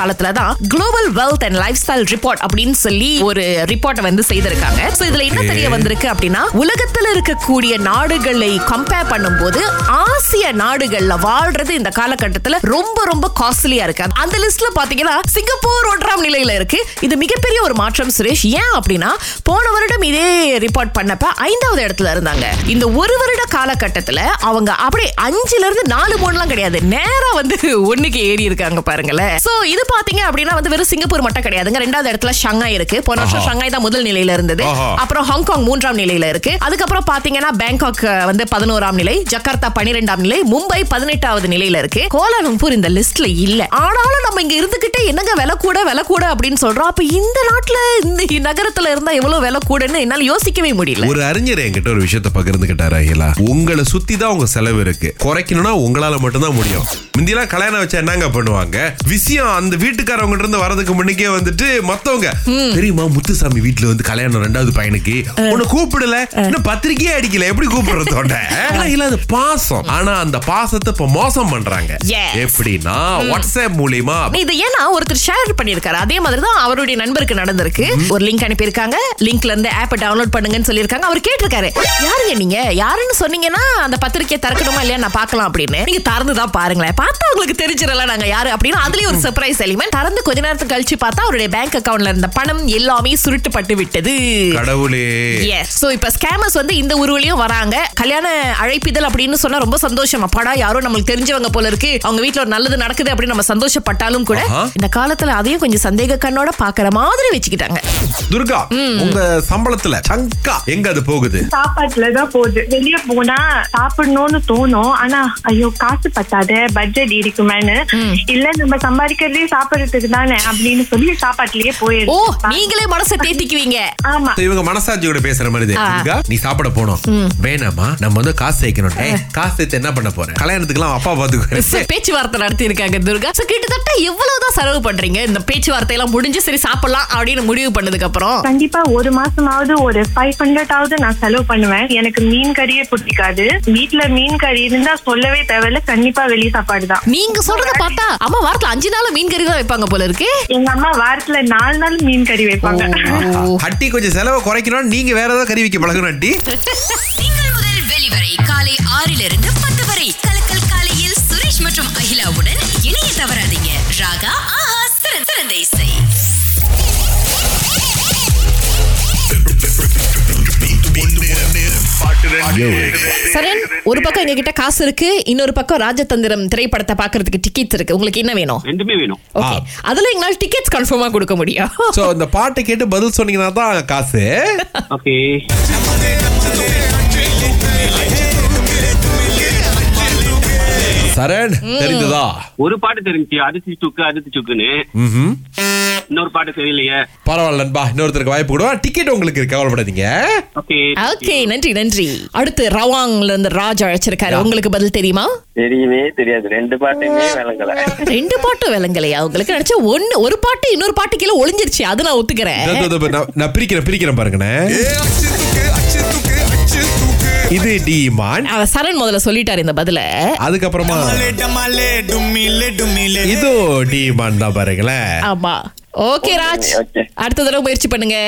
காலத்துல தான் global wealth and lifestyle report அப்படின்னு சொல்லி ஒரு ரிப்போர்ட்டை வந்து செய்திருக்காங்க. சோ இதுல என்ன தெரிய வந்திருக்கு அப்படின்னா உலகத்துல இருக்கக்கூடிய நாடுகளை கம்பேர் பண்ணும்போது ஆசிய நாடுகள்ல வாழ்றது இந்த காலகட்டத்துல ரொம்ப ரொம்ப காஸ்ட்லியா இருக்கு. அந்த லிஸ்ட்ல பாத்தீங்கன்னா சிங்கப்பூர் ஒன்றாம் நிலையில இருக்கு. இது மிகப்பெரிய ஒரு மாற்றம் சுரேஷ். ஏன் அப்படின்னா போன வருடம் இதே ரிப்போர்ட் பண்ணப்ப ஐந்தாவது இடத்துல இருந்தாங்க. இந்த ஒரு வருட காலகட்டத்துல அவங்க அப்படியே அஞ்சுல இருந்து நாலு மூணுலாம் கிடையாது. நேரா வந்து ஒண்ணுக்கு ஏறி இருக்காங்க பாருங்களேன் சோ இது பாத்தீங்க அப்படின்னா வந்து வெறும் சிங்கப்பூர் மட்டும் கிடையாதுங்க. ரெண்டாவது இடத்துல ஷங்காய் இருக்கு. போன வருஷம் ஷங்காய் தான் முதல் நிலையில இருந்தது. அப்புறம் ஹாங்காங் மூன்றாம் நிலையில இருக்கு. அதுக்கப்புறம் பாத்தீங்கன்னா பேங்காக் வந்து பதினோராம் நிலை ஜகார்த்தா பனிரெண்டாம் நிலை மும்பை பதினெட்டாவது நிலையில இருக்கு. கோலாலம்பூர் இந்த லிஸ்ட்ல இல்ல. ஆனாலும் நம்ம இங்க இருந்துகிட்டு என்னங்க விலை கூட விலை கூட அப்படின்னு சொல்றோம். அப்ப இந்த நாட்டுல இந்த நகரத்துல இருந்தா எவ்வளவு விலை கூடன்னு என்னால யோசிக்கவே முடியல. ஒரு அறிஞர் என்கிட்ட ஒரு விஷயத்த பகிர்ந்துகிட்டாரு அகிலா. உங்களை சுத்தி தான் உங்க செலவு இருக்கு. குறைக்கணும்னா உங்களால மட்டும்தான் முடியும். முந்தியெல்லாம் கல்யாணம் வச்சா என்னங்க பண்ணுவாங்க? விஷயம் அந்த வீட்டுக்காரவங்க இருந்து வரதுக்கு முன்னுக்கே வந்துட்டு மத்தவங்க தெரியுமா முத்துசாமி வீட்டுல வந்து கல்யாணம் ரெண்டாவது பையனுக்கு. உன்னை கூப்பிடல. இன்னும் பத்திரிக்கையே அடிக்கல. எப்படி கூப்பிடுறதோட இல்ல அது பாசம். ஆனா அந்த பாசத்தை இப்ப மோசம் பண்றாங்க. எப்படின்னா வாட்ஸ்அப் மூலியமா இது ஏன்னா ஒருத்தர் ஷேர் பண்ணிருக்காரு அதே மாதிரி தான் அவருடைய நண்பருக்கு நடந்திருக்கு. ஒரு லிங்க் அனுப்பியிருக்காங்க. லிங்க்ல இருந்து ஆப்பை டவுன்லோட் பண்ணுங்கன்னு சொல்லியிருக்காங்க. அவர் கேட்டிருக்காரு யாருங்க நீங்க? யாருன்னு சொன்னீங்கன்னா அந்த பத்திரிக்கையை திறக்கணுமா இல்லையா? நான் பார்க்கலாம் அப்படின்னு. நீங்க திறந்து தான் பாருங்களேன். பார்த்தா உங்களுக்கு தெரிஞ்சிடல நாங்க யாரு அப்படின்னு. அதுலயும் ஒரு சர்ப்ரைஸ் எலிமெண்ட் திறந்து கொஞ்ச நேரத்துக்கு கழிச்சு பார்த்தா அவருடைய பேங்க் அக்கவுண்ட்ல இருந்த பணம் எல்லாமே சுருட்டுப்பட்டு விட்டது. கடவுளே. எஸ் சோ இப்ப ஸ்கேமர்ஸ் வந்து இந்த உருவலையும் வராங்க. கல்யாண அழைப்பிதழ் அப்படின்னு சொன்னா ரொம்ப சந்தோஷம். அப்பாடா யாரோ நம்மளுக்கு தெரிஞ்சவங்க போல இருக்கு. அவங்க வீட்ல ஒரு நல்லது நடக்குது அப்படின்னு நம்ம சந்தோஷப்பட்டாலும் கூட. இந்த காலத்துல அதையும் கொஞ்சம் சந்தேக கண்ணோட பாக்குற மாதிரி வச்சுக்கிட்டாங்க. துர்கா உங்க சம்பளத்துல சங்கா எங்க அது போகுது? சாப்பாட்டுல தான் போகுது. வெளிய போனா சாப்பிடணும்னு தோணும். ஆனா ஐயோ காசு பத்தாத பட்ஜெட் இருக்குமேன்னு. இல்ல நம்ம சம்பாதிக்கிறதே சாப்பிடறதுக்கு தானே அப்படின்னு சொல்லி சாப்பாட்டுலயே ஓ போயிடுது நீங்களே மனசை தேத்திக்குவீங்க. ஆமா. இவங்க மனசாட்சி கூட பேசுற மாதிரி நீ சாப்பிட போனோம் வேணாமா நம்ம வந்து காசு சேர்க்கணும். காசு சேர்த்து என்ன பண்ண போறேன் கல்யாணத்துக்குலாம் அப்பா பாத்துக்குவேன் ச- பேச்சுவார்த்தை நடத்தி இருக்காங்க துர்கா கிட்டத்தட்ட எவ்வளவுதான் செலவு பண்றீங்க? இந்த பேச்சுவார்த்தை எல்லாம் முடிஞ்சு சரி சாப்பிடலாம் அப்படின்னு முடிவு பண்ணதுக்கு அப்புறம் கண்டிப்பா ஒரு மாசமாவது ஒரு ஃபைவ் ஹண்ட்ரட் நான் செலவு பண்ணுவேன். எனக்கு மீன் கறியே பிடிக்காது வீட்ல மீன் கறி இருந்தா சொல்லவே தேவையில்ல கண்டிப்பா வெளிய சாப்பாடு தான் நீங்க சொல்றத பார்த்தா அம்மா வாரத்துல அஞ்சு நாள் மீன் கறி தான் வைப்பாங்க போல இருக்கு எங்க அம்மா வாரத்துல நாலு நாள் மீன் கறி வைப்பாங்க ஹட்டி கொஞ்சம் செலவை குறைக்கணும் நீங்க வேற ஏதாவது கறி வைக்க பழகணும் ஹட்டி சரண் ஒரு பக்கம் எங்க கிட்ட காசு இருக்கு இன்னொரு பக்கம் ராஜதந்திரம் திரைப்படத்தை பாக்குறதுக்கு டிக்கெட்ஸ் இருக்கு. உங்களுக்கு என்ன வேணும்? ரெண்டுமே வேணும். ஓகே அதுல எங்களால டிக்கெட்ஸ் கன்ஃபார்மா கொடுக்க முடியும். சோ இந்த பாட்டை கேட்டு பதில் சொன்னீங்கன்னா தான் காசு. ஓகே சரண் தெரிந்ததா ஒரு பாட்டு தெரிஞ்சு அதிர்ச்சி சுக்கு அதிர்ச்சி சுக்குன்னு. இன்னொரு பாட்டு தெரியலையே. பரவாயில்ல நண்பா இன்னொருத்தருக்கு வாய்ப்பு கொடுவா டிக்கெட் உங்களுக்கு இருக்கு? கவலைப்படாதீங்க. ஓகே ஓகே நன்றி நன்றி. அடுத்து ரவாங்ல இருந்து ராஜ் அழைச்சிருக்காரு. உங்களுக்கு பதில் தெரியுமா? தெரியவே தெரியாது. ரெண்டு பாட்டுமே விளங்கல. ரெண்டு பாட்டு விளங்கலையா? உங்களுக்கு நினைச்சா ஒண்ணு ஒரு பாட்டு இன்னொரு பாட்டு கீழே ஒளிஞ்சிருச்சு. அது நான் ஒத்துக்கிறேன். நான் பிரிக்கிறேன் பிரிக்கிறேன் பாருங்கண்ணே. இது டிமான். அவ சரண் முதல்ல சொல்லிட்டாரு இந்த பதில. அதுக்கப்புறமா இது டிமான் தான் பாருங்களேன் ஆமா. ஓகே ராஜ். Okay. அடுத்த தடவை முயற்சி பண்ணுங்க.